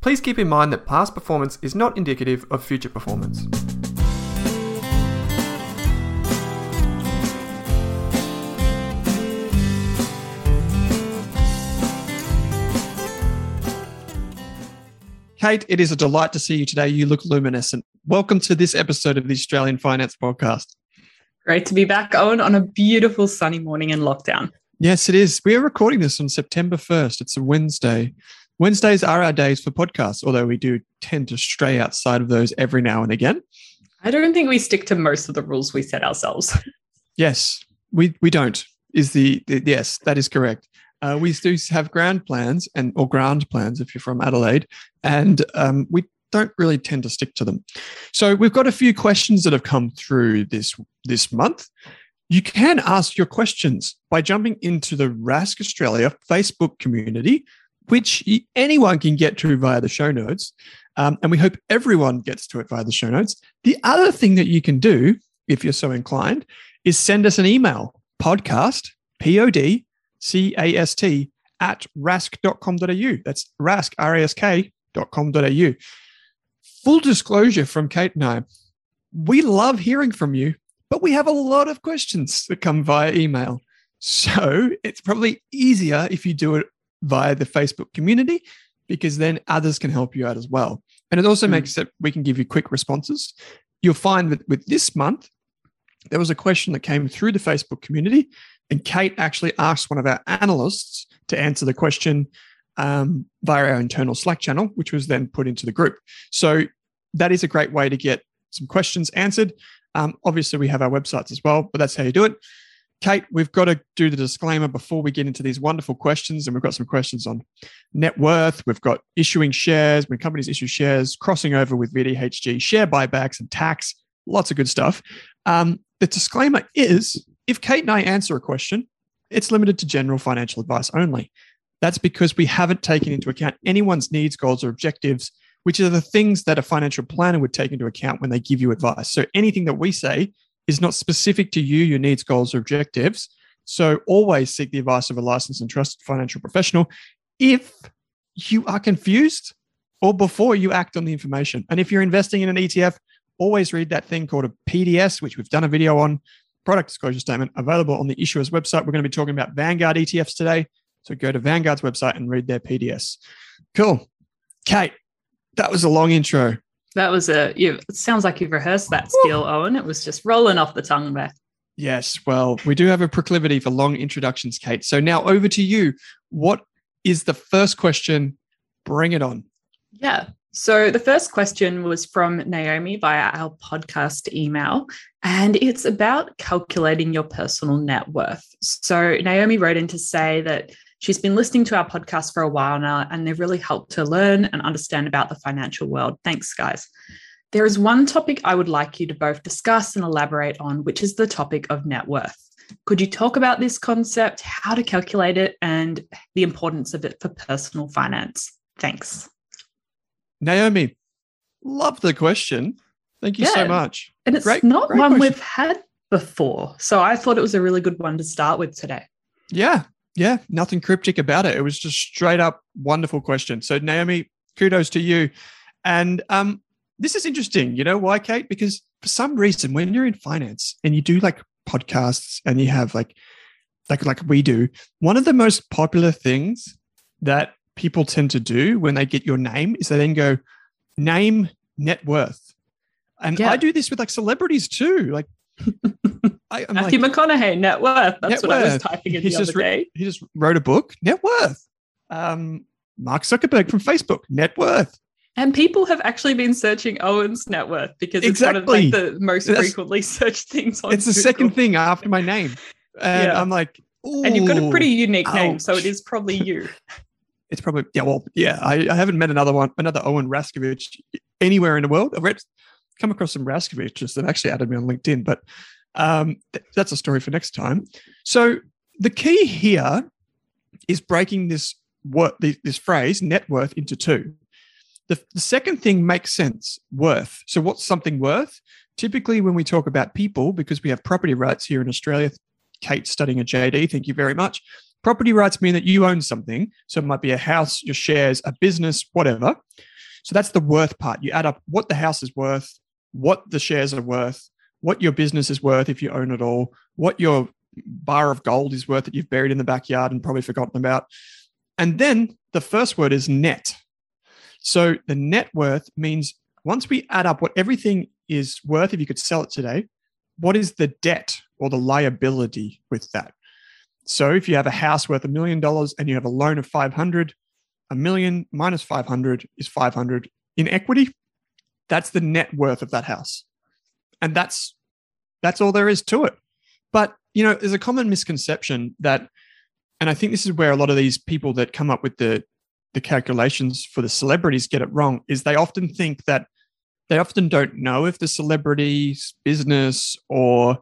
please keep in mind that past performance is not indicative of future performance. Kate, it is a delight to see you today. You look luminescent. Welcome to this episode of the Australian Finance Podcast. Great to be back, Owen, on a beautiful sunny morning in lockdown. Yes, it is. We are recording this on September 1st. It's a Wednesday. Wednesdays are our days for podcasts, although we do tend to stray outside of those every now and again. I don't think we stick to most of the rules we set ourselves. Yes, we, we don't. Is the, the yes, that is correct. Uh, we do have ground plans and or ground plans if you're from Adelaide, and um, we don't really tend to stick to them. So we've got a few questions that have come through this this month. You can ask your questions by jumping into the Rask Australia Facebook community, which anyone can get to via the show notes. Um, and we hope everyone gets to it via the show notes. The other thing that you can do, if you're so inclined, is send us an email podcast, P O D C A S T, at rask.com.au. That's rask, R A S K.com.au. Full disclosure from Kate and I, we love hearing from you, but we have a lot of questions that come via email. So it's probably easier if you do it via the Facebook community because then others can help you out as well. And it also mm. makes it we can give you quick responses. You'll find that with this month, there was a question that came through the Facebook community and Kate actually asked one of our analysts to answer the question um, via our internal Slack channel, which was then put into the group. So that is a great way to get some questions answered. Um, obviously, we have our websites as well, but that's how you do it. Kate, we've got to do the disclaimer before we get into these wonderful questions. And we've got some questions on net worth. We've got issuing shares, when companies issue shares, crossing over with VDHG, share buybacks, and tax. Lots of good stuff. Um, the disclaimer is if Kate and I answer a question, it's limited to general financial advice only. That's because we haven't taken into account anyone's needs, goals, or objectives, which are the things that a financial planner would take into account when they give you advice. So anything that we say is not specific to you, your needs, goals, or objectives. So always seek the advice of a licensed and trusted financial professional if you are confused or before you act on the information. And if you're investing in an ETF, always read that thing called a PDS, which we've done a video on, product disclosure statement, available on the issuer's website. We're going to be talking about Vanguard ETFs today. So go to Vanguard's website and read their PDS. Cool. Kate, that was a long intro. That was a, you, it sounds like you've rehearsed that skill, Owen. It was just rolling off the tongue there. Yes. Well, we do have a proclivity for long introductions, Kate. So now over to you. What is the first question? Bring it on. Yeah. So the first question was from Naomi via our podcast email, and it's about calculating your personal net worth. So Naomi wrote in to say that she's been listening to our podcast for a while now, and they've really helped her learn and understand about the financial world. Thanks, guys. There is one topic I would like you to both discuss and elaborate on, which is the topic of net worth. Could you talk about this concept, how to calculate it, and the importance of it for personal finance? Thanks. Naomi, love the question. Thank you so much. And it's Great- not great one question. we've had before. So I thought it was a really good one to start with today. Yeah, yeah, nothing cryptic about it. It was just straight up wonderful question. So Naomi, kudos to you. And um, this is interesting. You know why, Kate? Because for some reason, when you're in finance and you do like podcasts and you have like like like we do, one of the most popular things that people tend to do when they get your name is they then go name net worth. And Yeah. I do this with like celebrities too. Like I, I'm like, Matthew McConaughey, net worth. That's Net what I was typing in He's the other re- day. he just wrote a book, Net Worth. Um, Mark Zuckerberg from Facebook, Net Worth. And people have actually been searching Owen's net worth because it's one of like the most That's- frequently searched things on it's the Google. second thing after my name. And Yeah. I'm like, And you've got a pretty unique name, so it is probably you. It's probably yeah. Well, yeah. I, I haven't met another one, another Owen Raskiewicz anywhere in the world. I've read, come across some Raskiewiczes that actually added me on LinkedIn, but um, th- that's a story for next time. So the key here is breaking this what this phrase net worth into two. The, the second thing makes sense worth. So, what's something worth? Typically, when we talk about people, because we have property rights here in Australia, Kate studying a JD, thank you very much. Property rights mean that you own something. So, it might be a house, your shares, a business, whatever. So, that's the worth part. You add up what the house is worth, what the shares are worth, what your business is worth if you own it all, what your bar of gold is worth that you've buried in the backyard and probably forgotten about. And then the first word is net. So the net worth means once we add up what everything is worth, if you could sell it today, what is the debt or the liability with that? So if you have a house worth a million dollars and you have a loan of 500, a million minus 500 is 500 in equity. That's the net worth of that house. And that's that's all there is to it. But you know, there's a common misconception that and I think this is where a lot of these people that come up with the the calculations for the celebrities get it wrong is they often think that they often don't know if the celebrity's business or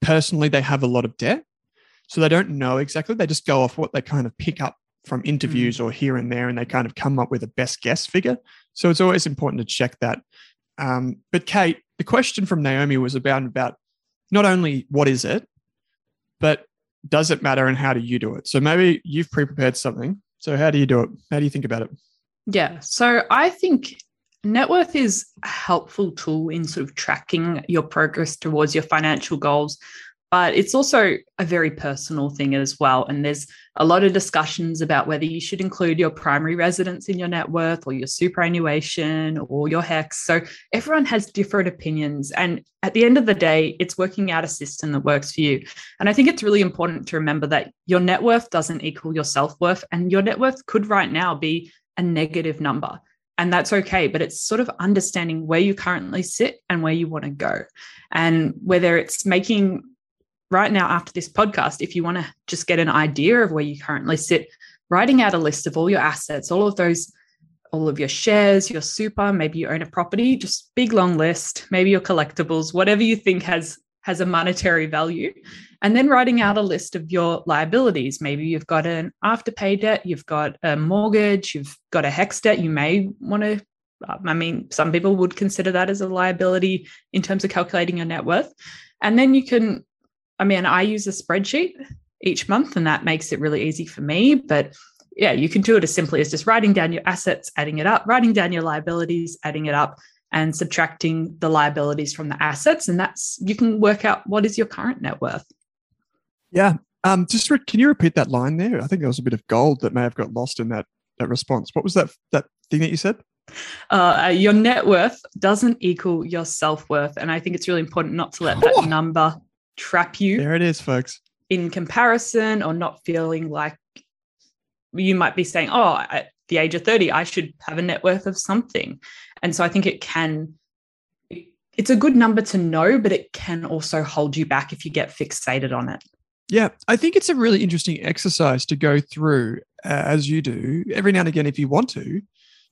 personally they have a lot of debt. So they don't know exactly. They just go off what they kind of pick up from interviews mm. or here and there, and they kind of come up with a best guess figure. So it's always important to check that. Um, but Kate, the question from Naomi was about about not only what is it, but does it matter and how do you do it? So maybe you've pre-prepared something. So how do you do it? How do you think about it? Yeah. So I think net worth is a helpful tool in sort of tracking your progress towards your financial goals, but it's also a very personal thing as well. And there's a lot of discussions about whether you should include your primary residence in your net worth or your superannuation or your HECS. So everyone has different opinions. And at the end of the day, it's working out a system that works for you. And I think it's really important to remember that your net worth doesn't equal your self worth. And your net worth could right now be a negative number. And that's okay. But it's sort of understanding where you currently sit and where you want to go. And whether it's making right now after this podcast, if you want to just get an idea of where you currently sit, writing out a list of all your assets, all of those, all of your shares, your super, maybe you own a property, just big long list, maybe your collectibles, whatever you think has has a monetary value. And then writing out a list of your liabilities. Maybe you've got an afterpay debt, you've got a mortgage, you've got a HECS debt. You may want to, I mean, some people would consider that as a liability in terms of calculating your net worth. And then you can, I mean, I use a spreadsheet each month, and that makes it really easy for me. But yeah, you can do it as simply as just writing down your assets, adding it up, writing down your liabilities, adding it up, and subtracting the liabilities from the assets. And that's, you can work out what is your current net worth. Yeah. Um, just re- can you repeat that line there? I think there was a bit of gold that may have got lost in that that response. What was that that thing that you said? Uh, your net worth doesn't equal your self worth. And I think it's really important not to let that number trap you There it is, folks. in comparison or not feeling like you might be saying, oh, I, the age of 30, I should have a net worth of something. And so I think it can, it's a good number to know, but it can also hold you back if you get fixated on it. Yeah, I think it's a really interesting exercise to go through uh, as you do every now and again if you want to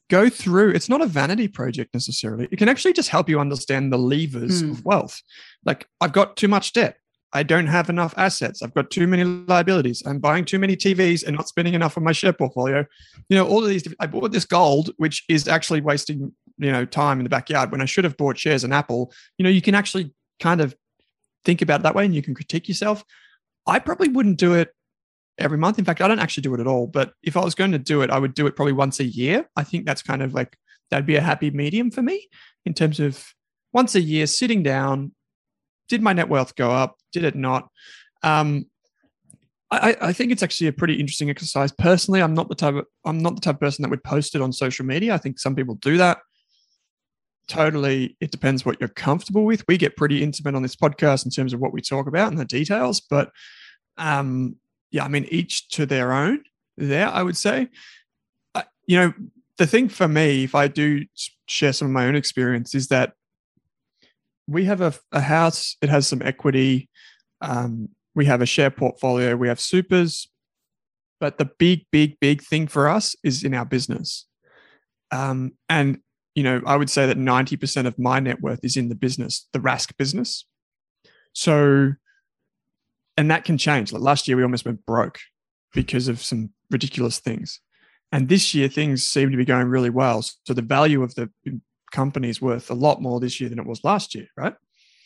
go through it's not a vanity project necessarily. It can actually just help you understand the levers mm. of wealth. Like i've got too much debt. I don't have enough assets. I've got too many liabilities. I'm buying too many tvs and not spending enough on my share portfolio. You know all of these i bought this gold which is actually wasting you know time in the backyard when i should have bought shares in apple. You know you can actually kind of think about it that way and you can critique yourself. I probably wouldn't do it every month. In fact, I don't actually do it at all. But if I was going to do it, I would do it probably once a year. I think that's kind of like that'd be a happy medium for me in terms of once a year sitting down. Did my net wealth go up? Did it not? Um, I, I, think it's actually a pretty interesting exercise. Personally, I'm not the type of I'm not the type of person that would post it on social media. I think some people do that. Totally, it depends what you're comfortable with. We get pretty intimate on this podcast in terms of what we talk about and the details, but um, yeah, I mean, each to their own there, I would say. Uh, you know, the thing for me, if I do share some of my own experience, is that we have a, a house, it has some equity. Um, we have a share portfolio, we have supers. But the big, big, big thing for us is in our business. Um, and, you know, I would say that 90% of my net worth is in the business, the Rask business. So and that can change. Like last year, we almost went broke because of some ridiculous things. And this year, things seem to be going really well. So the value of the company is worth a lot more this year than it was last year, right?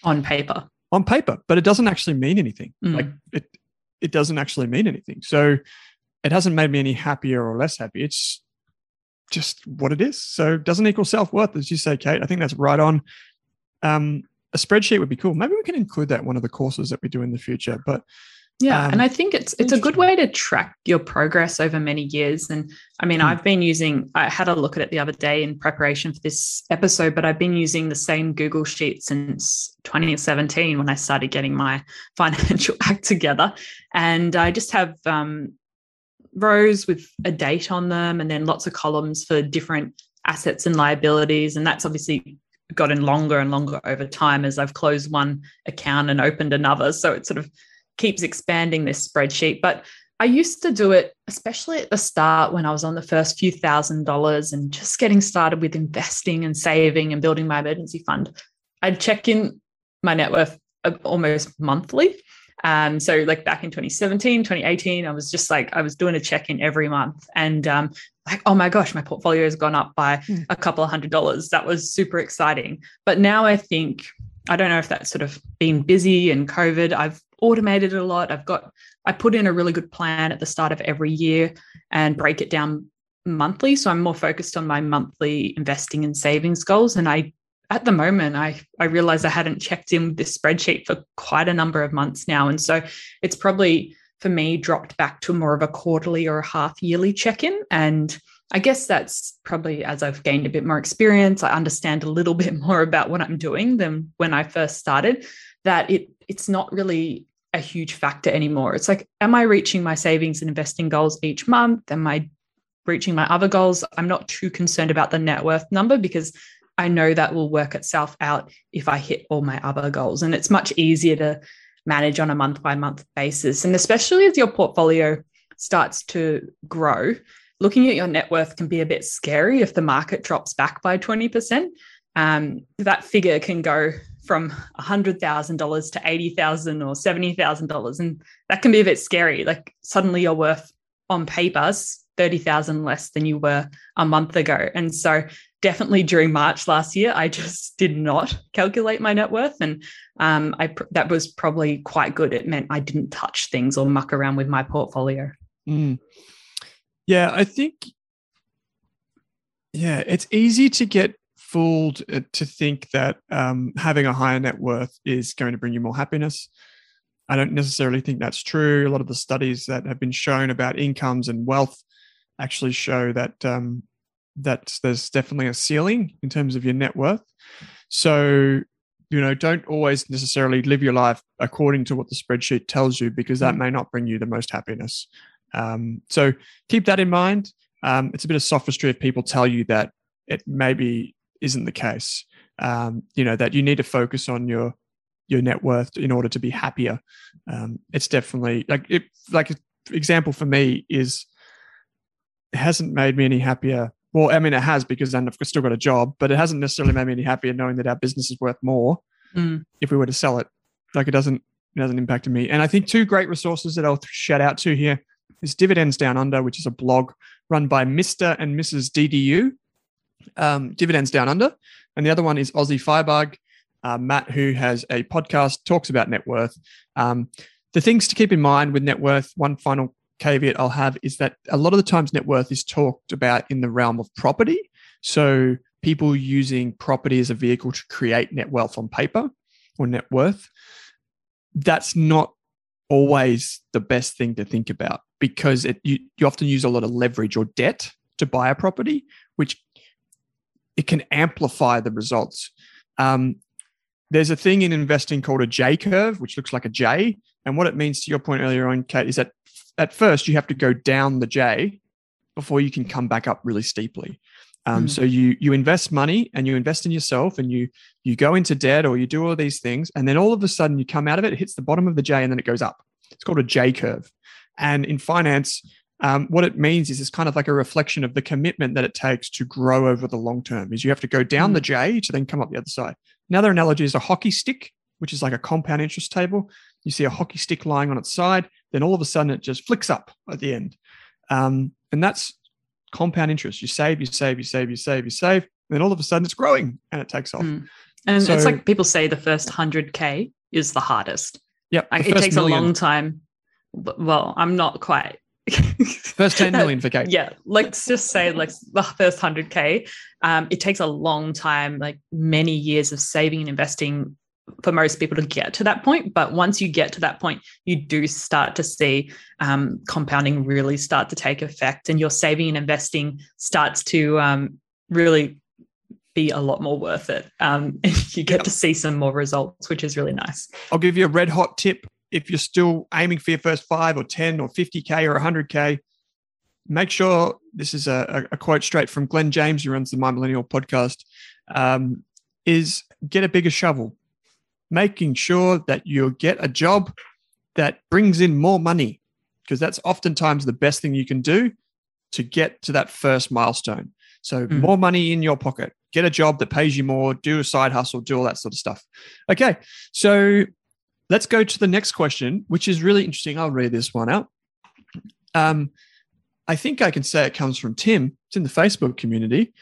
On paper. On paper, but it doesn't actually mean anything. Mm. Like it, it doesn't actually mean anything. So it hasn't made me any happier or less happy. It's just what it is. So doesn't equal self worth, as you say, Kate. I think that's right on. Um, a spreadsheet would be cool. Maybe we can include that in one of the courses that we do in the future. But yeah, um, and I think it's it's a good way to track your progress over many years. And I mean, hmm. I've been using I had a look at it the other day in preparation for this episode, but I've been using the same Google Sheet since 2017 when I started getting my financial act together. And I just have um, rows with a date on them and then lots of columns for different assets and liabilities. And that's obviously gotten longer and longer over time as I've closed one account and opened another. So it sort of keeps expanding this spreadsheet. But I used to do it, especially at the start when I was on the first few thousand dollars and just getting started with investing and saving and building my emergency fund. I'd check in my net worth uh, almost monthly. Um, so like back in 2017, 2018, I was just like, I was doing a check-in every month and um, like, oh my gosh, my portfolio has gone up by mm. a couple of hundred dollars. That was super exciting. But now I think, I don't know if that's sort of been busy and COVID. I've automated a lot. I've got, I put in a really good plan at the start of every year and break it down monthly. So I'm more focused on my monthly investing and savings goals. And I at the moment, I, I realized I hadn't checked in with this spreadsheet for quite a number of months now. And so it's probably for me dropped back to more of a quarterly or a half yearly check in. And I guess that's probably as I've gained a bit more experience, I understand a little bit more about what I'm doing than when I first started, that it it's not really a huge factor anymore. It's like, am I reaching my savings and investing goals each month? Am I reaching my other goals? I'm not too concerned about the net worth number because I know that will work itself out if I hit all my other goals. And it's much easier to manage on a month by month basis. And especially as your portfolio starts to grow, looking at your net worth can be a bit scary if the market drops back by 20%. Um, that figure can go from $100,000 to $80,000 or $70,000. And that can be a bit scary. Like suddenly you're worth on paper 30,000 less than you were a month ago. And so definitely during March last year, I just did not calculate my net worth, and um, I that was probably quite good. It meant I didn't touch things or muck around with my portfolio. Mm. Yeah, I think. Yeah, it's easy to get fooled uh, to think that um, having a higher net worth is going to bring you more happiness. I don't necessarily think that's true. A lot of the studies that have been shown about incomes and wealth actually show that um, that there's definitely a ceiling in terms of your net worth. So, you know, don't always necessarily live your life according to what the spreadsheet tells you because that mm. may not bring you the most happiness. Um, so keep that in mind. Um, it's a bit of sophistry if people tell you that it maybe isn't the case. Um, you know that you need to focus on your your net worth in order to be happier. Um, it's definitely like it, like example for me is it hasn't made me any happier. Well, I mean, it has because then I've still got a job, but it hasn't necessarily made me any happier knowing that our business is worth more Mm. if we were to sell it. Like it doesn't it hasn't impacted me. And I think two great resources that I'll shout out to here is Dividends Down Under, which is a blog run by Mr. and Mrs. DDU, um, Dividends Down Under, and the other one is Aussie Firebug, uh, Matt, who has a podcast talks about net worth. Um, the things to keep in mind with net worth. One final caveat I'll have is that a lot of the times net worth is talked about in the realm of property. So people using property as a vehicle to create net wealth on paper or net worth. That's not always the best thing to think about because it, you, you often use a lot of leverage or debt to buy a property, which it can amplify the results. Um, there's a thing in investing called a J curve, which looks like a J. And what it means to your point earlier on, Kate, is that at first you have to go down the J before you can come back up really steeply. Um, Mm. So you you invest money and you invest in yourself and you you go into debt or you do all these things and then all of a sudden you come out of it, it hits the bottom of the J and then it goes up. It's called a J curve. And in finance, um, what it means is it's kind of like a reflection of the commitment that it takes to grow over the long term. Is you have to go down the J to then come up the other side. Another analogy is a hockey stick, which is like a compound interest table. You see a hockey stick lying on its side, then all of a sudden it just flicks up at the end. Um, and that's compound interest. You save, you save, you save, you save, you save, and then all of a sudden it's growing and it takes off. Mm. And So- it's like people say the first 100K is the hardest. Yep. Like, the it takes million. a long time. Well, I'm not quite. First 10 million for Kate. Yeah, let's just say like the first 100K. Um, it takes a long time, like many years of saving and investing for most people to get to that point. But once you get to that point, you do start to see um, compounding really start to take effect, and your saving and investing starts to um, really be a lot more worth it. Um, you get Yep. to see some more results, which is really nice. I'll give you a red hot tip. If you're still aiming for your first five or 10 or 50K or 100K, make sure this is a, a quote straight from Glen James, who runs the My Millennial podcast, um, is get a bigger shovel, making sure that you get a job that brings in more money, because that's oftentimes the best thing you can do to get to that first milestone. So, Mm. more money in your pocket, get a job that pays you more, do a side hustle, do all that sort of stuff. Okay. So, let's go to the next question, which is really interesting. I'll read this one out. Um, I think I can say it comes from Tim. It's in the Facebook community.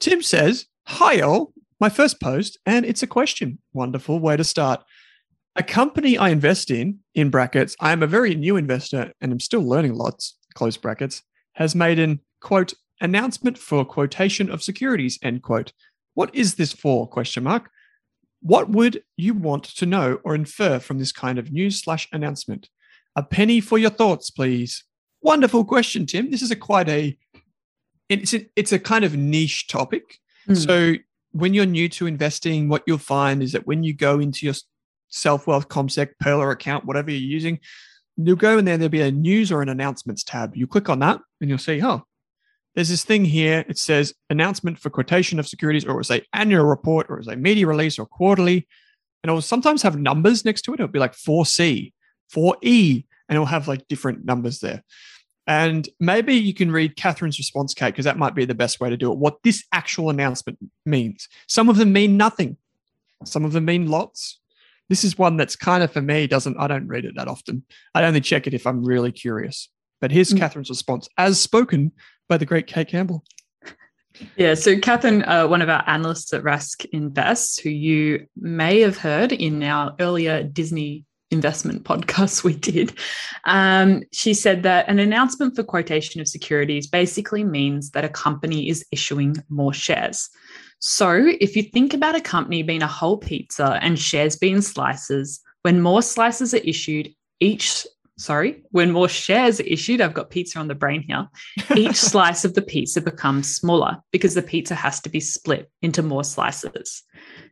Tim says, Hi, all. My first post, and it's a question. Wonderful way to start. A company I invest in, in brackets, I am a very new investor and I'm still learning lots, close brackets, has made an quote announcement for quotation of securities, end quote. What is this for? Question mark. What would you want to know or infer from this kind of news slash announcement? A penny for your thoughts, please. Wonderful question, Tim. This is a quite a it's a, it's a kind of niche topic. Mm. So when you're new to investing, what you'll find is that when you go into your self wealth CommSec Pearler account, whatever you're using, you'll go in there. There'll be a news or an announcements tab. You click on that, and you'll see, oh, there's this thing here. It says announcement for quotation of securities, or it'll say annual report, or it'll say media release, or quarterly, and it'll sometimes have numbers next to it. It'll be like 4C, 4E, and it'll have like different numbers there. And maybe you can read Catherine's response, Kate, because that might be the best way to do it. What this actual announcement means. Some of them mean nothing. Some of them mean lots. This is one that's kind of for me doesn't. I don't read it that often. I only check it if I'm really curious. But here's Mm. Catherine's response, as spoken by the great Kate Campbell. Yeah, so Catherine, uh, one of our analysts at Rask Invest, who you may have heard in our earlier Disney investment podcast we did, um, she said that an announcement for quotation of securities basically means that a company is issuing more shares. So if you think about a company being a whole pizza and shares being slices, when more slices are issued, each sorry, when more shares are issued, I've got pizza on the brain here each slice of the pizza becomes smaller because the pizza has to be split into more slices.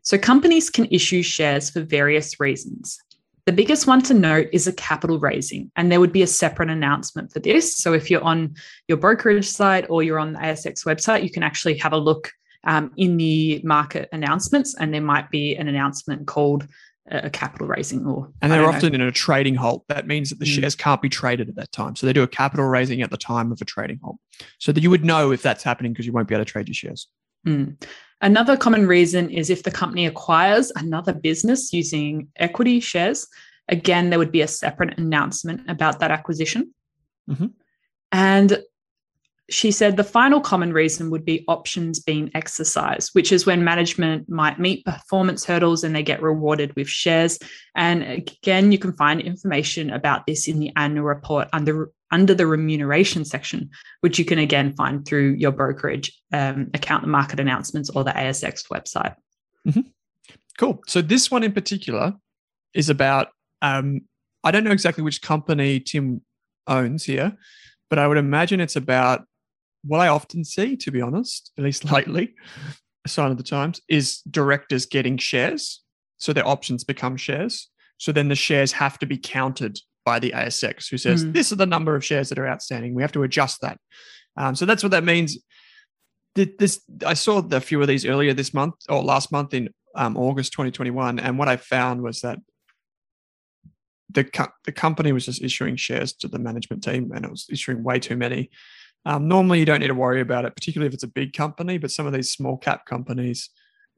So companies can issue shares for various reasons. The biggest one to note is a capital raising, and there would be a separate announcement for this. So if you're on your brokerage site or you're on the ASX website, you can actually have a look um, in the market announcements, and there might be an announcement called a capital raising or and they're often know. in a trading halt that means that the mm. shares can't be traded at that time so they do a capital raising at the time of a trading halt so that you would know if that's happening because you won't be able to trade your shares mm. another common reason is if the company acquires another business using equity shares again there would be a separate announcement about that acquisition mm-hmm. and she said the final common reason would be options being exercised, which is when management might meet performance hurdles and they get rewarded with shares. And again, you can find information about this in the annual report under under the remuneration section, which you can again find through your brokerage um, account, the market announcements, or the ASX website. Mm-hmm. Cool. So this one in particular is about. Um, I don't know exactly which company Tim owns here, but I would imagine it's about what I often see, to be honest, at least lately, a sign of the times, is directors getting shares. So their options become shares. So then the shares have to be counted by the ASX, who says, mm. this is the number of shares that are outstanding. We have to adjust that. Um, so that's what that means. This I saw a few of these earlier this month or last month in um, August 2021, and what I found was that the co- the company was just issuing shares to the management team, and it was issuing way too many. Um, normally, you don't need to worry about it, particularly if it's a big company. But some of these small cap companies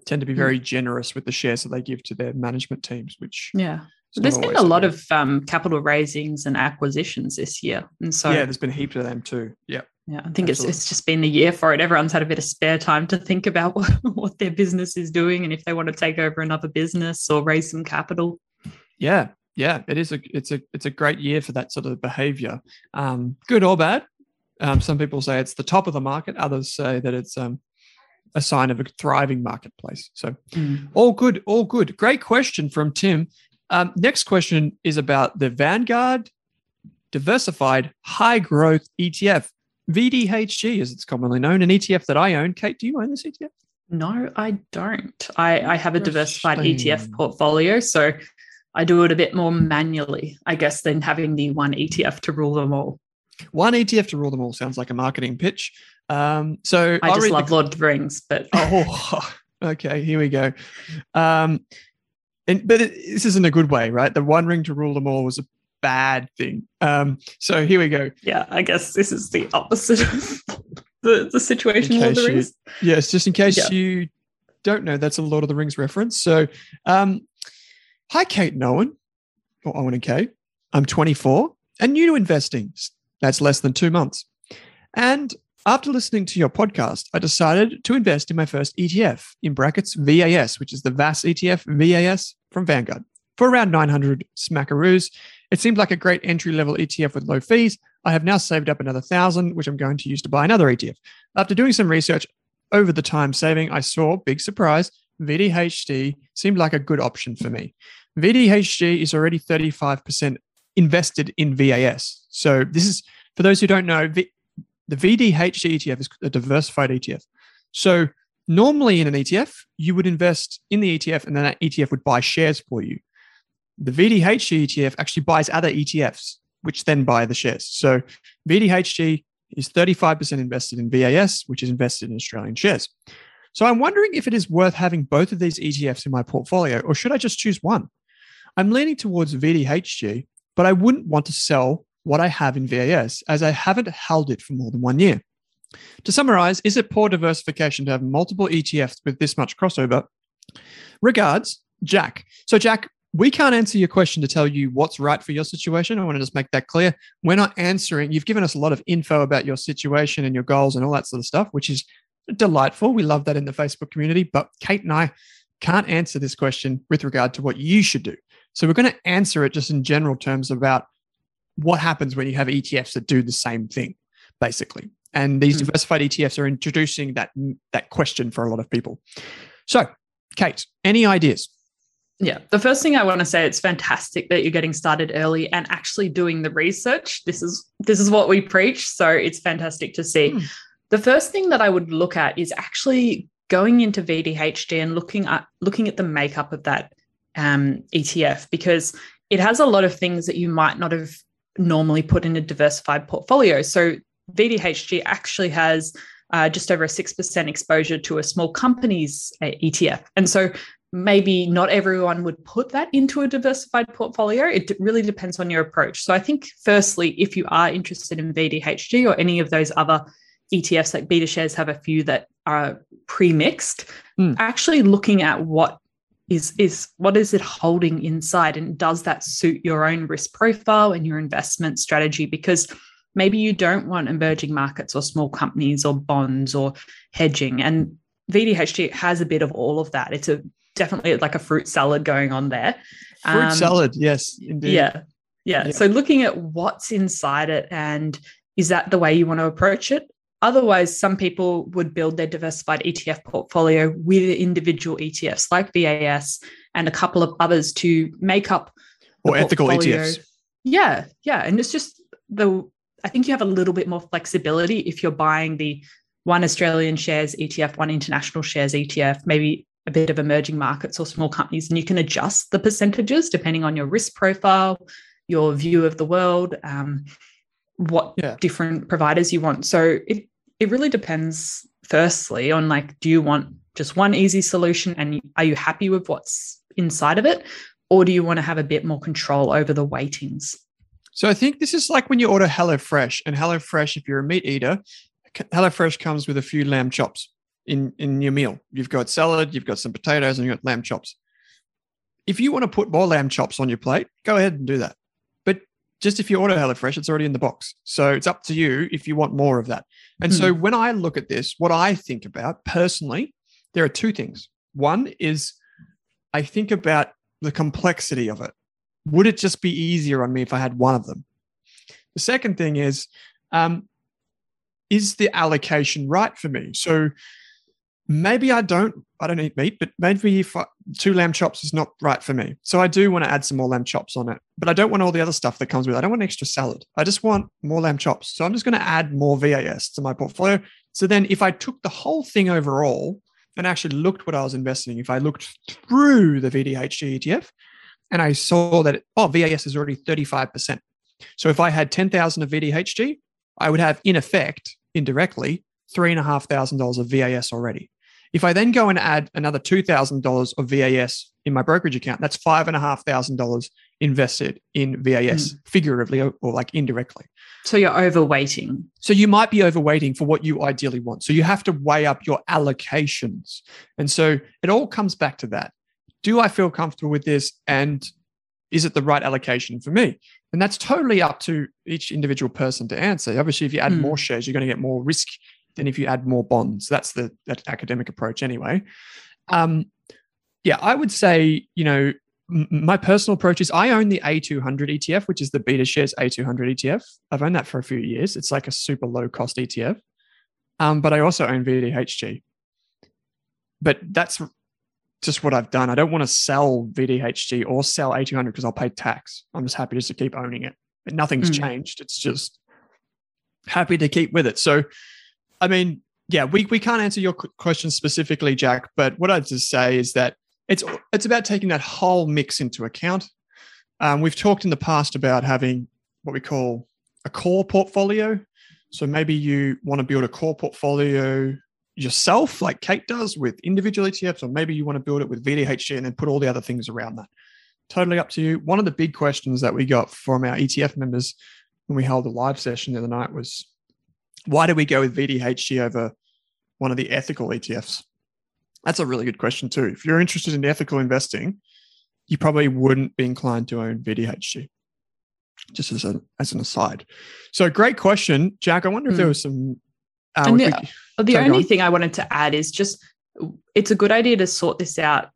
tend to be hmm. very generous with the shares that they give to their management teams. Which yeah, there's been a lot of um, capital raisings and acquisitions this year, and so yeah, there's been heaps of them too. Yeah. Yeah, I think it's it's just been the year for it. Everyone's had a bit of spare time to think about what, what their business is doing and if they want to take over another business or raise some capital. Yeah, yeah, it is a it's a it's a great year for that sort of behavior. Um, good or bad, um, some people say it's the top of the market. Others say that it's um, a sign of a thriving marketplace. So, mm. all good, all good. Great question from Tim. Um, next question is about the Vanguard Diversified High Growth ETF, VDHG, as it's commonly known, an ETF that I own. Kate, do you own this ETF? No, I don't. I, I have a diversified ETF portfolio. So, I do it a bit more manually, I guess, than having the one ETF to rule them all. One ETF to rule them all sounds like a marketing pitch. Um, so I just love the... Lord of the Rings, but oh, okay, here we go. Um, and but it, this isn't a good way, right? The One Ring to rule them all was a bad thing. Um, so here we go. Yeah, I guess this is the opposite of the, the situation. Lord of the Rings. You, yes, just in case yeah. you don't know, that's a Lord of the Rings reference. So, um, hi, Kate and Owen, or Owen and Kate. I'm 24 and new to investing. That's less than two months. And after listening to your podcast, I decided to invest in my first ETF, in brackets VAS, which is the VAS ETF VAS from Vanguard, for around 900 smackaroos. It seemed like a great entry level ETF with low fees. I have now saved up another thousand, which I'm going to use to buy another ETF. After doing some research over the time saving, I saw, big surprise, VDHG seemed like a good option for me. VDHG is already 35% invested in VAS. So this is for those who don't know, the VDHG ETF is a diversified ETF. So normally in an ETF, you would invest in the ETF and then that ETF would buy shares for you. The VDHG ETF actually buys other ETFs, which then buy the shares. So VDHG is 35% invested in VAS, which is invested in Australian shares. So I'm wondering if it is worth having both of these ETFs in my portfolio, or should I just choose one? I'm leaning towards VDHG but I wouldn't want to sell what I have in VAS as I haven't held it for more than one year. To summarize, is it poor diversification to have multiple ETFs with this much crossover? Regards, Jack. So, Jack, we can't answer your question to tell you what's right for your situation. I want to just make that clear. We're not answering. You've given us a lot of info about your situation and your goals and all that sort of stuff, which is delightful. We love that in the Facebook community. But Kate and I can't answer this question with regard to what you should do. So we're going to answer it just in general terms about what happens when you have ETFs that do the same thing, basically. And these mm. diversified ETFs are introducing that that question for a lot of people. So, Kate, any ideas? Yeah, the first thing I want to say it's fantastic that you're getting started early and actually doing the research. This is this is what we preach, so it's fantastic to see. Mm. The first thing that I would look at is actually going into VDHG and looking at looking at the makeup of that um, ETF because it has a lot of things that you might not have normally put in a diversified portfolio. So VDHG actually has uh, just over a 6% exposure to a small company's uh, ETF. And so maybe not everyone would put that into a diversified portfolio. It really depends on your approach. So I think, firstly, if you are interested in VDHG or any of those other ETFs, like BetaShares have a few that are pre-mixed, mm. actually looking at what is is what is it holding inside and does that suit your own risk profile and your investment strategy? Because maybe you don't want emerging markets or small companies or bonds or hedging. And VDHG has a bit of all of that. It's a definitely like a fruit salad going on there. Fruit um, salad yes indeed. Yeah, yeah. Yeah. So looking at what's inside it and is that the way you want to approach it Otherwise, some people would build their diversified ETF portfolio with individual ETFs like VAS and a couple of others to make up or ethical portfolio. ETFs. Yeah, yeah, and it's just the I think you have a little bit more flexibility if you're buying the one Australian shares ETF, one international shares ETF, maybe a bit of emerging markets or small companies, and you can adjust the percentages depending on your risk profile, your view of the world. Um, what yeah. different providers you want. So it it really depends firstly on like do you want just one easy solution and are you happy with what's inside of it or do you want to have a bit more control over the weightings? So I think this is like when you order HelloFresh and HelloFresh if you're a meat eater, HelloFresh comes with a few lamb chops in in your meal. You've got salad, you've got some potatoes and you've got lamb chops. If you want to put more lamb chops on your plate, go ahead and do that just if you order HelloFresh, it's already in the box. So it's up to you if you want more of that. And mm-hmm. so hmm. when I look at this, what I think about personally, there are two things. One is I think about the complexity of it. Would it just be easier on me if I had one of them? The second thing is, um, is the allocation right for me? So maybe I don't I don't eat meat, but maybe if I, two lamb chops is not right for me. So I do want to add some more lamb chops on it, but I don't want all the other stuff that comes with it. I don't want extra salad. I just want more lamb chops. So I'm just going to add more VAS to my portfolio. So then if I took the whole thing overall and actually looked what I was investing, if I looked through the VDHG ETF and I saw that, oh, VAS is already 35%. So if I had 10,000 of VDHG, I would have in effect, indirectly, $3,500 of VAS already. If I then go and add another $2,000 of VAS in my brokerage account, that's $5,500 invested in VAS, mm. figuratively or, or like indirectly. So you're overweighting. So you might be overweighting for what you ideally want. So you have to weigh up your allocations. And so it all comes back to that. Do I feel comfortable with this? And is it the right allocation for me? And that's totally up to each individual person to answer. Obviously, if you add mm. more shares, you're going to get more risk than if you add more bonds. That's the that academic approach anyway. Um, yeah, I would say, you know, m- my personal approach is I own the A200 ETF, which is the BetaShares A200 ETF. I've owned that for a few years. It's like a super low cost ETF. Um, but I also own VDHG. But that's just what I've done. I don't want to sell VDHG or sell A200 because I'll pay tax. I'm just happy just to keep owning it. But nothing's mm. changed. It's just happy to keep with it. So I mean, yeah, we, we can't answer your question specifically, Jack, but what I'd just say is that it's it's about taking that whole mix into account. Um, we've talked in the past about having what we call a core portfolio. So maybe you want to build a core portfolio yourself, like Kate does with individual ETFs, or maybe you want to build it with VDHG and then put all the other things around that. Totally up to you. One of the big questions that we got from our ETF members when we held a live session the other night was why do we go with VDHG over one of the ethical ETFs? That's a really good question, too. If you're interested in ethical investing, you probably wouldn't be inclined to own VDHG, just as, a, as an aside. So, great question, Jack. I wonder if there hmm. was some. Uh, and the, we, the only thing I wanted to add is just it's a good idea to sort this out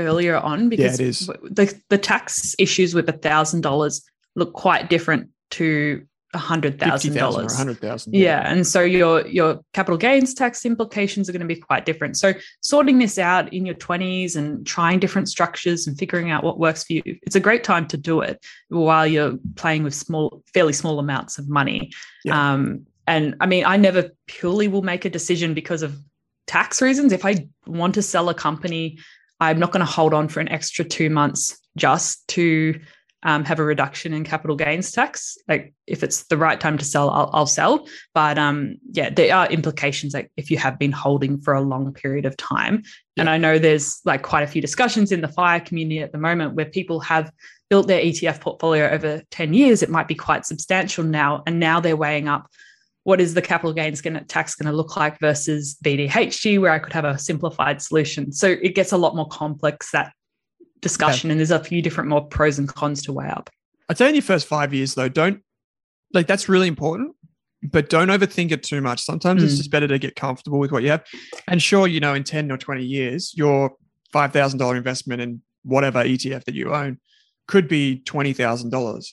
earlier on because yeah, the, the tax issues with a thousand dollars look quite different to hundred thousand dollars. hundred thousand. Yeah. yeah. And so your your capital gains tax implications are going to be quite different. So sorting this out in your 20s and trying different structures and figuring out what works for you. It's a great time to do it while you're playing with small, fairly small amounts of money. Yeah. Um, and I mean, I never purely will make a decision because of tax reasons. If I want to sell a company, I'm not going to hold on for an extra two months just to um, have a reduction in capital gains tax. Like if it's the right time to sell, I'll, I'll sell. But um, yeah, there are implications like if you have been holding for a long period of time. Yeah. And I know there's like quite a few discussions in the fire community at the moment where people have built their ETF portfolio over 10 years. It might be quite substantial now. And now they're weighing up what is the capital gains tax going to look like versus VDHG, where I could have a simplified solution. So it gets a lot more complex, that discussion, yeah. and there's a few different more pros and cons to weigh up. I'd say in your first five years, though, don't like that's really important, but don't overthink it too much. Sometimes mm. it's just better to get comfortable with what you have. And sure, you know, in 10 or 20 years, your $5,000 investment in whatever ETF that you own could be $20,000.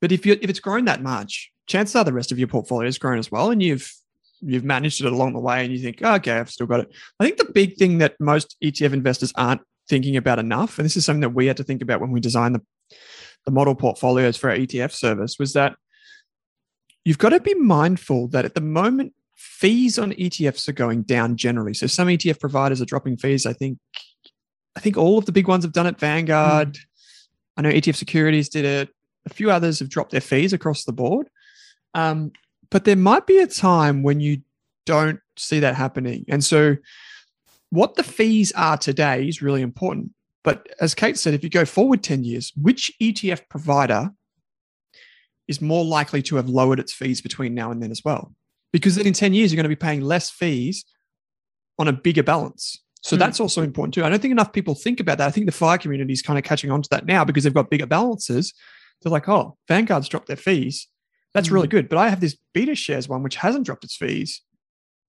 But if you if it's grown that much, chances are the rest of your portfolio has grown as well, and you've you've managed it along the way, and you think, oh, okay, I've still got it. I think the big thing that most ETF investors aren't thinking about enough, and this is something that we had to think about when we designed the the model portfolios for our ETF service, was that you've got to be mindful that at the moment fees on ETFs are going down generally. So some ETF providers are dropping fees. I think I think all of the big ones have done it. Vanguard, mm. I know ETF Securities did it. A few others have dropped their fees across the board. Um, but there might be a time when you don't see that happening. And so, what the fees are today is really important. But as Kate said, if you go forward 10 years, which ETF provider is more likely to have lowered its fees between now and then as well? Because then in 10 years, you're going to be paying less fees on a bigger balance. So mm. that's also important too. I don't think enough people think about that. I think the fire community is kind of catching on to that now because they've got bigger balances. They're like, oh, Vanguard's dropped their fees. That's mm. really good. But I have this BetaShares one which hasn't dropped its fees.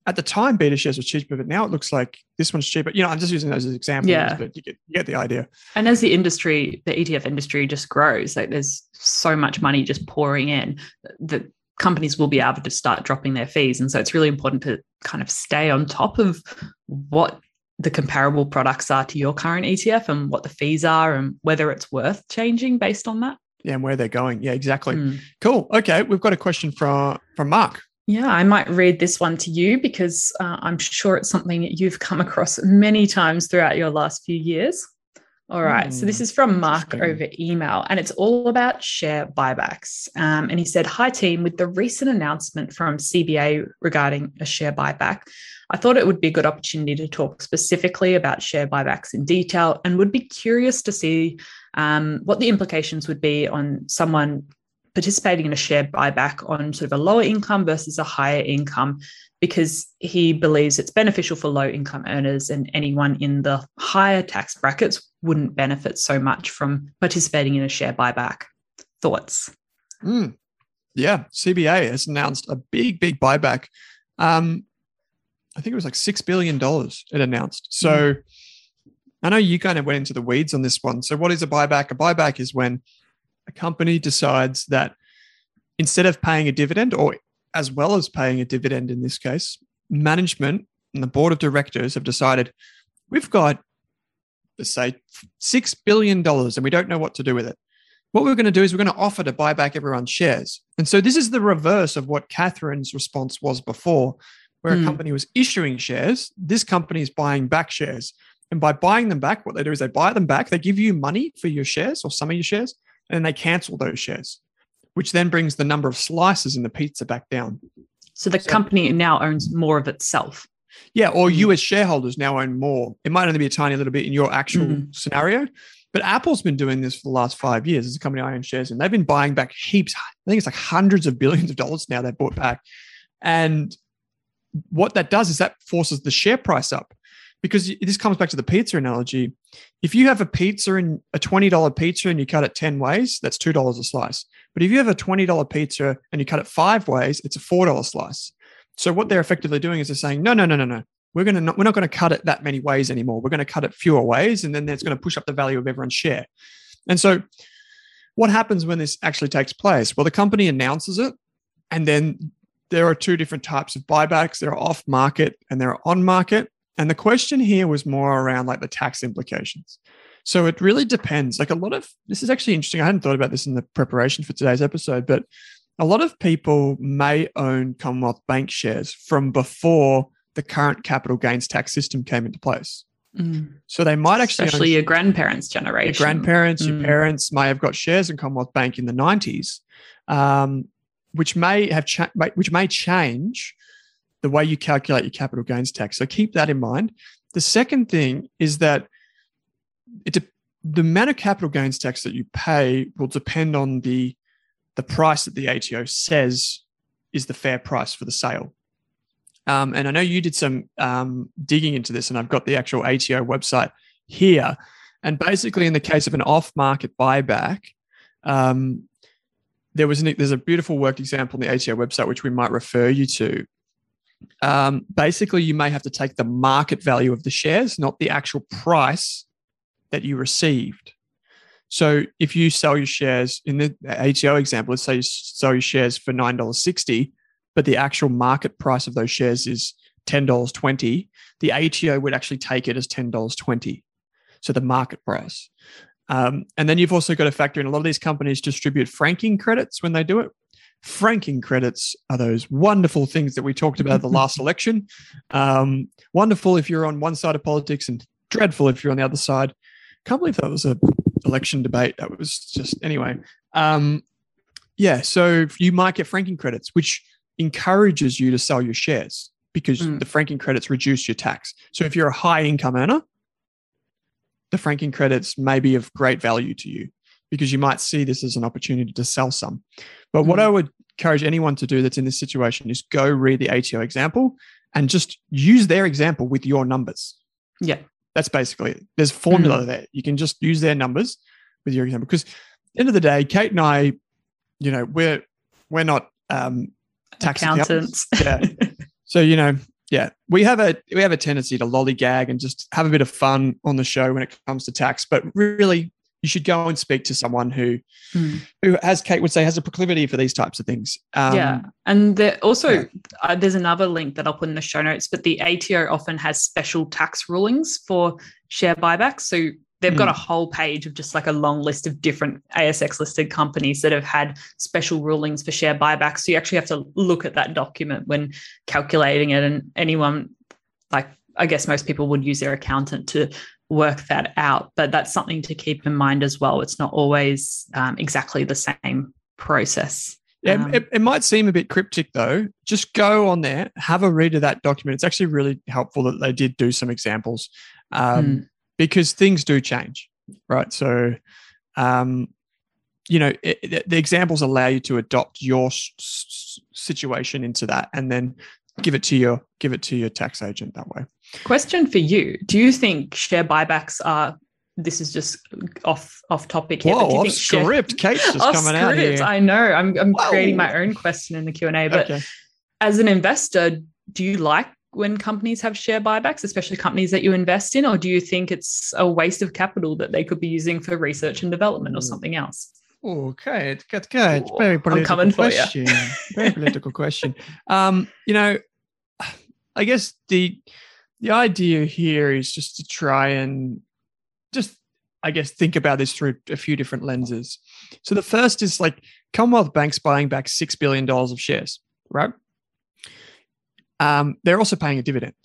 At the time, BetaShares were cheaper, but now it looks like this one's cheaper. You know, I'm just using those as examples, yeah. but you get, you get the idea. And as the industry, the ETF industry just grows, like there's so much money just pouring in that companies will be able to start dropping their fees. And so it's really important to kind of stay on top of what the comparable products are to your current ETF and what the fees are and whether it's worth changing based on that. Yeah, and where they're going. Yeah, exactly. Mm. Cool. Okay, we've got a question from from Mark. Yeah, I might read this one to you because uh, I'm sure it's something that you've come across many times throughout your last few years. All right. Mm, so this hmm, is from Mark over email, and it's all about share buybacks. Um, and he said, Hi, team. With the recent announcement from CBA regarding a share buyback, I thought it would be a good opportunity to talk specifically about share buybacks in detail and would be curious to see um, what the implications would be on someone participating in a share buyback on sort of a lower income versus a higher income because he believes it's beneficial for low income earners and anyone in the higher tax brackets wouldn't benefit so much from participating in a share buyback. Thoughts? Mm. Yeah, CBA has announced a big, big buyback. Um, I think it was like $6 billion it announced. So, mm I know you kind of went into the weeds on this one. So, what is a buyback? A buyback is when a company decides that instead of paying a dividend, or as well as paying a dividend in this case, management and the board of directors have decided we've got, let's say, $6 billion and we don't know what to do with it. What we're going to do is we're going to offer to buy back everyone's shares. And so, this is the reverse of what Catherine's response was before, where mm. a hmm. company was issuing shares. This company is buying back shares. And by buying them back, what they do is they buy them back, they give you money for your shares or some of your shares, and they cancel those shares, which then brings the number of slices in the pizza back down. So the so, company now owns more of itself. Yeah, or you as shareholders now own more. It might only be a tiny little bit in your actual mm-hmm. scenario, but Apple's been doing this for the last five years as a company I own shares in. They've been buying back heaps. I think it's like hundreds of billions of dollars now they've bought back. And what that does is that forces the share price up because this comes back to the pizza analogy. If you have a pizza and a $20 pizza and you cut it 10 ways, that's $2 a slice. But if you have a $20 pizza and you cut it five ways, it's a $4 slice. So what they're effectively doing is they're saying, no, no, no, no, no. We're going to not, we're not going to cut it that many ways anymore. We're going to cut it fewer ways, and then that's going to push up the value of everyone's share. And so, what happens when this actually takes place? Well, the company announces it, and then there are two different types of buybacks. There are off market and there are on market. And the question here was more around like the tax implications. So it really depends. Like a lot of this is actually interesting. I hadn't thought about this in the preparation for today's episode, but a lot of people may own Commonwealth Bank shares from before the current capital gains tax system came into place. Mm. So they might actually, especially your grandparents' generation. your grandparents, your Mm. parents may have got shares in Commonwealth Bank in the 90s, um, which may have cha- which may change the way you calculate your capital gains tax. So keep that in mind. The second thing is that it the amount of capital gains tax that you pay will depend on the the price that the ATO says is the fair price for the sale. Um, and I know you did some um, digging into this, and I've got the actual ATO website here. And basically, in the case of an off-market buyback, um, there was an, there's a beautiful worked example on the ATO website which we might refer you to. Um, basically, you may have to take the market value of the shares, not the actual price that you received. So, if you sell your shares in the ATO example, let's say you sell your shares for nine dollars sixty, but the actual market price of those shares is ten dollars twenty, the ATO would actually take it as ten dollars twenty. So the market price. Um, and then you've also got to factor in a lot of these companies distribute franking credits when they do it. Franking credits are those wonderful things that we talked about at the last election. Um, wonderful if you're on one side of politics, and dreadful if you're on the other side. Can't believe that was a election debate. That was just anyway. Um, yeah, so you might get franking credits, which encourages you to sell your shares because Mm. the franking credits reduce your tax. So if you're a high income earner, the franking credits may be of great value to you because you might see this as an opportunity to sell some. But what Mm. I would encourage anyone to do that's in this situation is go read the ATO example and just use their example with your numbers. Yeah. That's basically it. There's formula Mm. there. You can just use their numbers with your example. Because at the end of the day, Kate and I, you know, we're we're not um tax accountants. Accountants. Yeah. So you know, yeah, we have a we have a tendency to lollygag and just have a bit of fun on the show when it comes to tax. But really, you should go and speak to someone who Mm. who, as Kate would say, has a proclivity for these types of things. Um, yeah. And there also, yeah. uh, there's another link that I'll put in the show notes, but the ATO often has special tax rulings for share buybacks. So they've got Mm. a whole page of just like a long list of different ASX listed companies that have had special rulings for share buybacks. So you actually have to look at that document when calculating it. And anyone, like, I guess most people would use their accountant to work that out, but that's something to keep in mind as well. It's not always um, exactly the same process. Yeah, Um, it, it might seem a bit cryptic though. Just go on there, have a read of that document. It's actually really helpful that they did do some examples um, Mm. because things do change, right? So, um, you know, it, the examples allow you to adopt your situation into that, and then give it to your give it to your tax agent that way. Question for you: Do you think share buybacks are? This is just off off topic here. Whoa, off think share- script. Kate's just coming out here. I know. I'm I'm Whoa. creating my own question in the Q and A. But okay. as an investor, do you like when companies have share buybacks, especially companies that you invest in, or do you think it's a waste of capital that they could be using for research and development or Mm. something else? Okay, it's good. Good. Ooh, Very political coming for ya. question. Very political question. Um, you know, I guess the the idea here is just to try and just, I guess, think about this through a few different lenses. So the first is like Commonwealth Bank's buying back six billion dollars of shares, right? Um, they're also paying a dividend,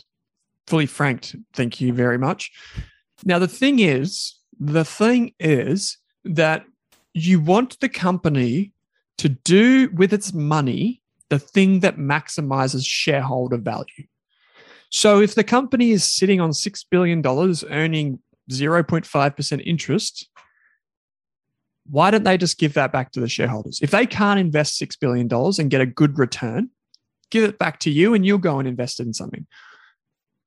fully franked. Thank you very much. Now the thing is, the thing is that you want the company to do with its money the thing that maximizes shareholder value. So if the company is sitting on $6 billion earning 0.5% interest, why don't they just give that back to the shareholders? If they can't invest $6 billion and get a good return, give it back to you and you'll go and invest it in something.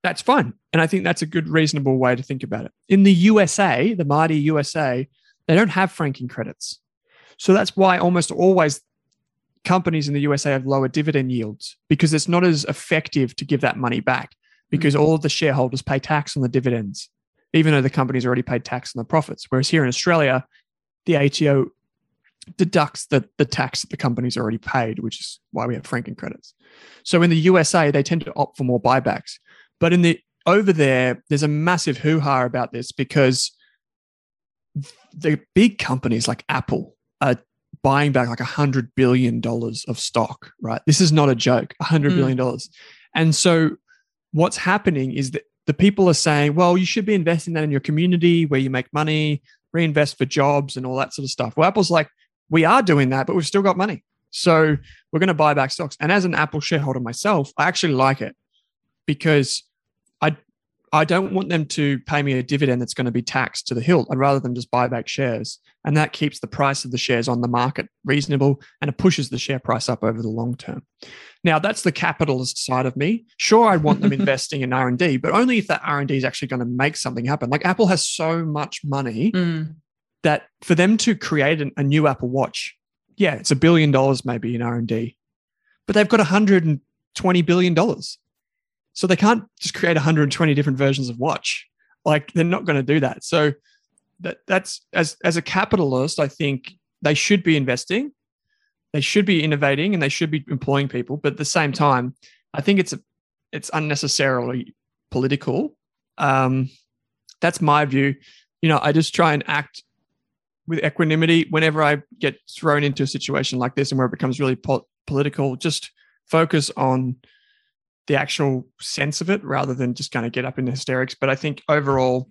That's fine. And I think that's a good, reasonable way to think about it. In the USA, the mighty USA, they don't have franking credits. So that's why almost always companies in the USA have lower dividend yields because it's not as effective to give that money back because mm. all of the shareholders pay tax on the dividends, even though the company's already paid tax on the profits. Whereas here in Australia, the ATO deducts the, the tax that the company's already paid, which is why we have franking credits. So in the USA, they tend to opt for more buybacks. But in the over there, there's a massive hoo-ha about this because the big companies like Apple are buying back like a hundred billion dollars of stock, right? This is not a joke, a hundred Mm. billion dollars. And so what's happening is that the people are saying, well, you should be investing that in your community where you make money, reinvest for jobs and all that sort of stuff. Well, Apple's like, we are doing that, but we've still got money. So we're going to buy back stocks. And as an Apple shareholder myself, I actually like it because I don't want them to pay me a dividend that's going to be taxed to the hilt. I'd rather them just buy back shares. And that keeps the price of the shares on the market reasonable and it pushes the share price up over the long term. Now, that's the capitalist side of me. Sure, I'd want them investing in R&D, but only if that R&D is actually going to make something happen. Like Apple has so much money Mm. that for them to create an, a new Apple Watch, yeah, it's a billion dollars maybe in R&D. But they've got 120 billion dollars. So they can't just create 120 different versions of watch. Like they're not going to do that. So that that's as as a capitalist, I think they should be investing, they should be innovating, and they should be employing people. But at the same time, I think it's a it's unnecessarily political. Um, that's my view. You know, I just try and act with equanimity whenever I get thrown into a situation like this and where it becomes really po- political. Just focus on the actual sense of it rather than just kind of get up in hysterics. But I think overall,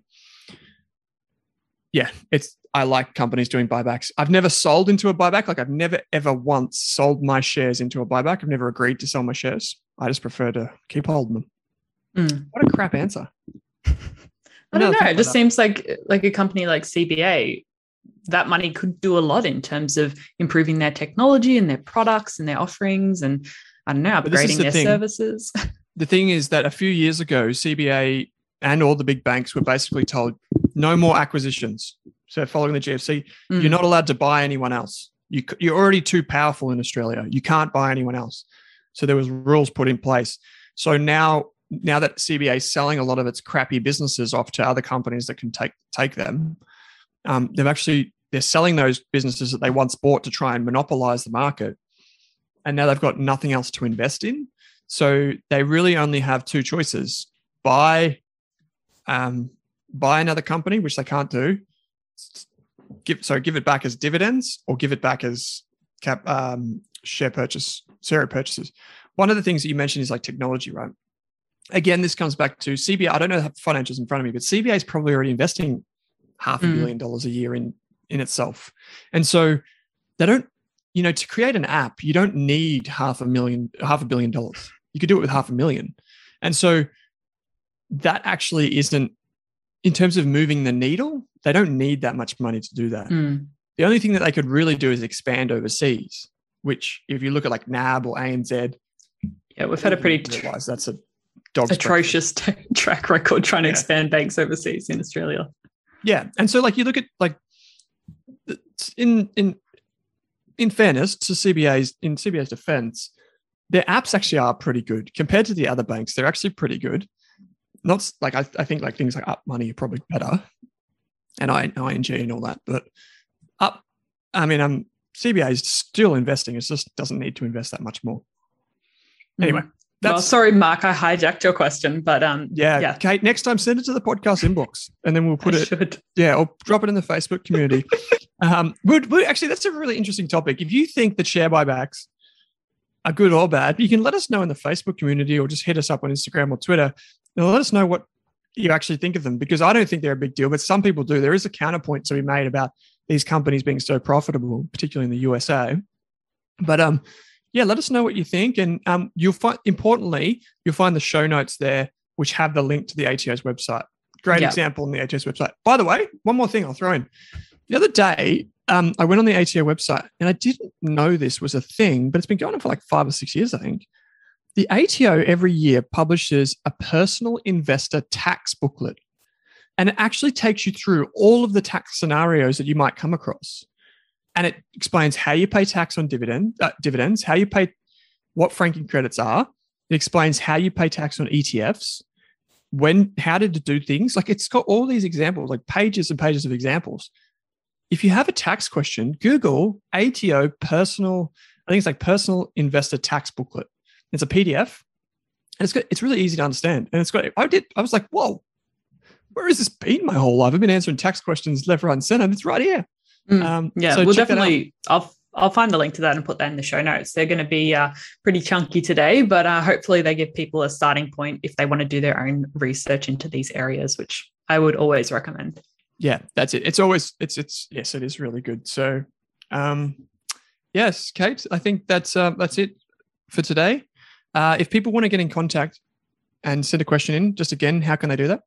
yeah, it's I like companies doing buybacks. I've never sold into a buyback. Like I've never ever once sold my shares into a buyback. I've never agreed to sell my shares. I just prefer to keep holding them. Mm. What a crap answer. I don't know. It just seems like like a company like CBA, that money could do a lot in terms of improving their technology and their products and their offerings and I don't know, But this is upgrading the their thing. services. the thing is that a few years ago, CBA and all the big banks were basically told no more acquisitions. So following the GFC, Mm. you're not allowed to buy anyone else. You, you're already too powerful in Australia. You can't buy anyone else. So there was rules put in place. So now, now that CBA is selling a lot of its crappy businesses off to other companies that can take take them, um, they've actually they're selling those businesses that they once bought to try and monopolize the market, and now they've got nothing else to invest in. So they really only have two choices: buy, um, buy another company, which they can't do. Give so give it back as dividends, or give it back as cap um, share purchase, share purchases. One of the things that you mentioned is like technology, right? Again, this comes back to CBA. I don't know the financials in front of me, but CBA is probably already investing half a Mm. billion dollars a year in in itself, and so they don't. You know, to create an app, you don't need half a million, half a billion dollars. You could do it with half a million, and so that actually isn't in terms of moving the needle. They don't need that much money to do that. Mm. The only thing that they could really do is expand overseas, which if you look at like NAB or ANZ, Yeah, we've had a pretty realize that's a dog's atrocious t- track record trying to Yeah. expand banks overseas in Australia. Yeah, and so like you look at like in in in fairness to CBA's in CBA's defense, their apps actually are pretty good compared to the other banks. They're actually pretty good. Not like I, I think like things like Up Money are probably better, and I ING and all that. But Up, I mean, um, CBA is still investing. It just doesn't need to invest that much more. Anyway, Mm. that's well, sorry, Mark, I hijacked your question, but um, yeah, yeah. Kate. Next time, send it to the podcast inbox, and then we'll put I it should. Yeah, or drop it in the Facebook community. um, would, would actually that's a really interesting topic. If you think that share buybacks are good or bad, you can let us know in the Facebook community or just hit us up on Instagram or Twitter and let us know what you actually think of them because I don't think they're a big deal, but some people do. There is a counterpoint to be made about these companies being so profitable, particularly in the USA. But um, yeah, let us know what you think, and um, you'll find importantly you'll find the show notes there, which have the link to the ATO's website. Great Yeah. example on the ATO's website. By the way, one more thing I'll throw in. The other day, um, I went on the ATO website and I didn't know this was a thing, but it's been going on for like five or six years, I think. The ATO every year publishes a personal investor tax booklet. And it actually takes you through all of the tax scenarios that you might come across. And it explains how you pay tax on dividend, uh, dividends, how you pay, what franking credits are. It explains how you pay tax on ETFs, when, how to do things. Like it's got all these examples, like pages and pages of examples. If you have a tax question, Google ATO personal, I think it's like personal investor tax booklet. It's a PDF and it's got, it's really easy to understand. And it's got, I did, I was like, whoa, where has this been my whole life? I've been answering tax questions left, right, and center. and It's right here. Mm. Um, Yeah, so we'll check that out. definitely. I'll I'll find the link to that and put that in the show notes. They're going to be uh, pretty chunky today, but uh, hopefully they give people a starting point if they want to do their own research into these areas, which I would always recommend. Yeah, that's it. It's always it's it's yes, it is really good. So, um, yes, Kate, I think that's uh, that's it for today. Uh, if people want to get in contact and send a question in, just again, how can they do that?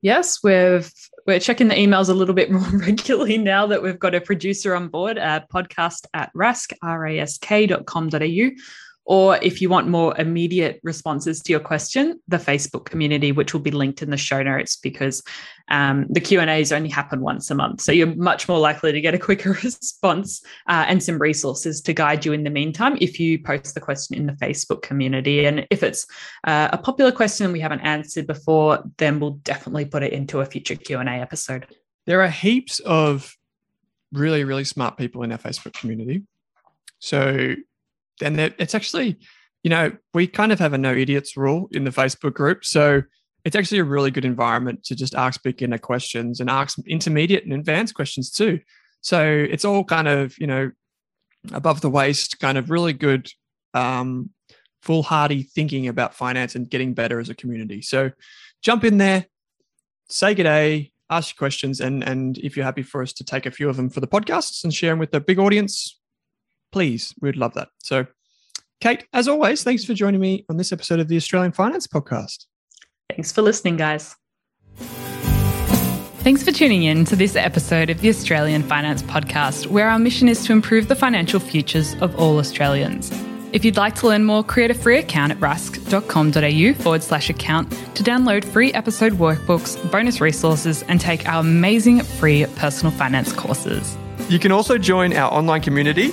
Yes, we've we're checking the emails a little bit more regularly now that we've got a producer on board, uh, podcast at rask, rask.com.au. Or if you want more immediate responses to your question, the Facebook community, which will be linked in the show notes because um, the Q&As only happen once a month. So you're much more likely to get a quicker response uh, and some resources to guide you in the meantime if you post the question in the Facebook community. And if it's uh, a popular question we haven't answered before, then we'll definitely put it into a future Q&A episode. There are heaps of really, really smart people in our Facebook community. So and it's actually, you know, we kind of have a no idiots rule in the Facebook group. So it's actually a really good environment to just ask beginner questions and ask intermediate and advanced questions too. So it's all kind of, you know, above the waist, kind of really good, um, foolhardy thinking about finance and getting better as a community. So jump in there, say good day, ask your questions, and and if you're happy for us to take a few of them for the podcasts and share them with the big audience, please, we'd love that. So, Kate, as always, thanks for joining me on this episode of the Australian Finance Podcast. Thanks for listening, guys. Thanks for tuning in to this episode of the Australian Finance Podcast, where our mission is to improve the financial futures of all Australians. If you'd like to learn more, create a free account at rask.com.au forward slash account to download free episode workbooks, bonus resources, and take our amazing free personal finance courses. You can also join our online community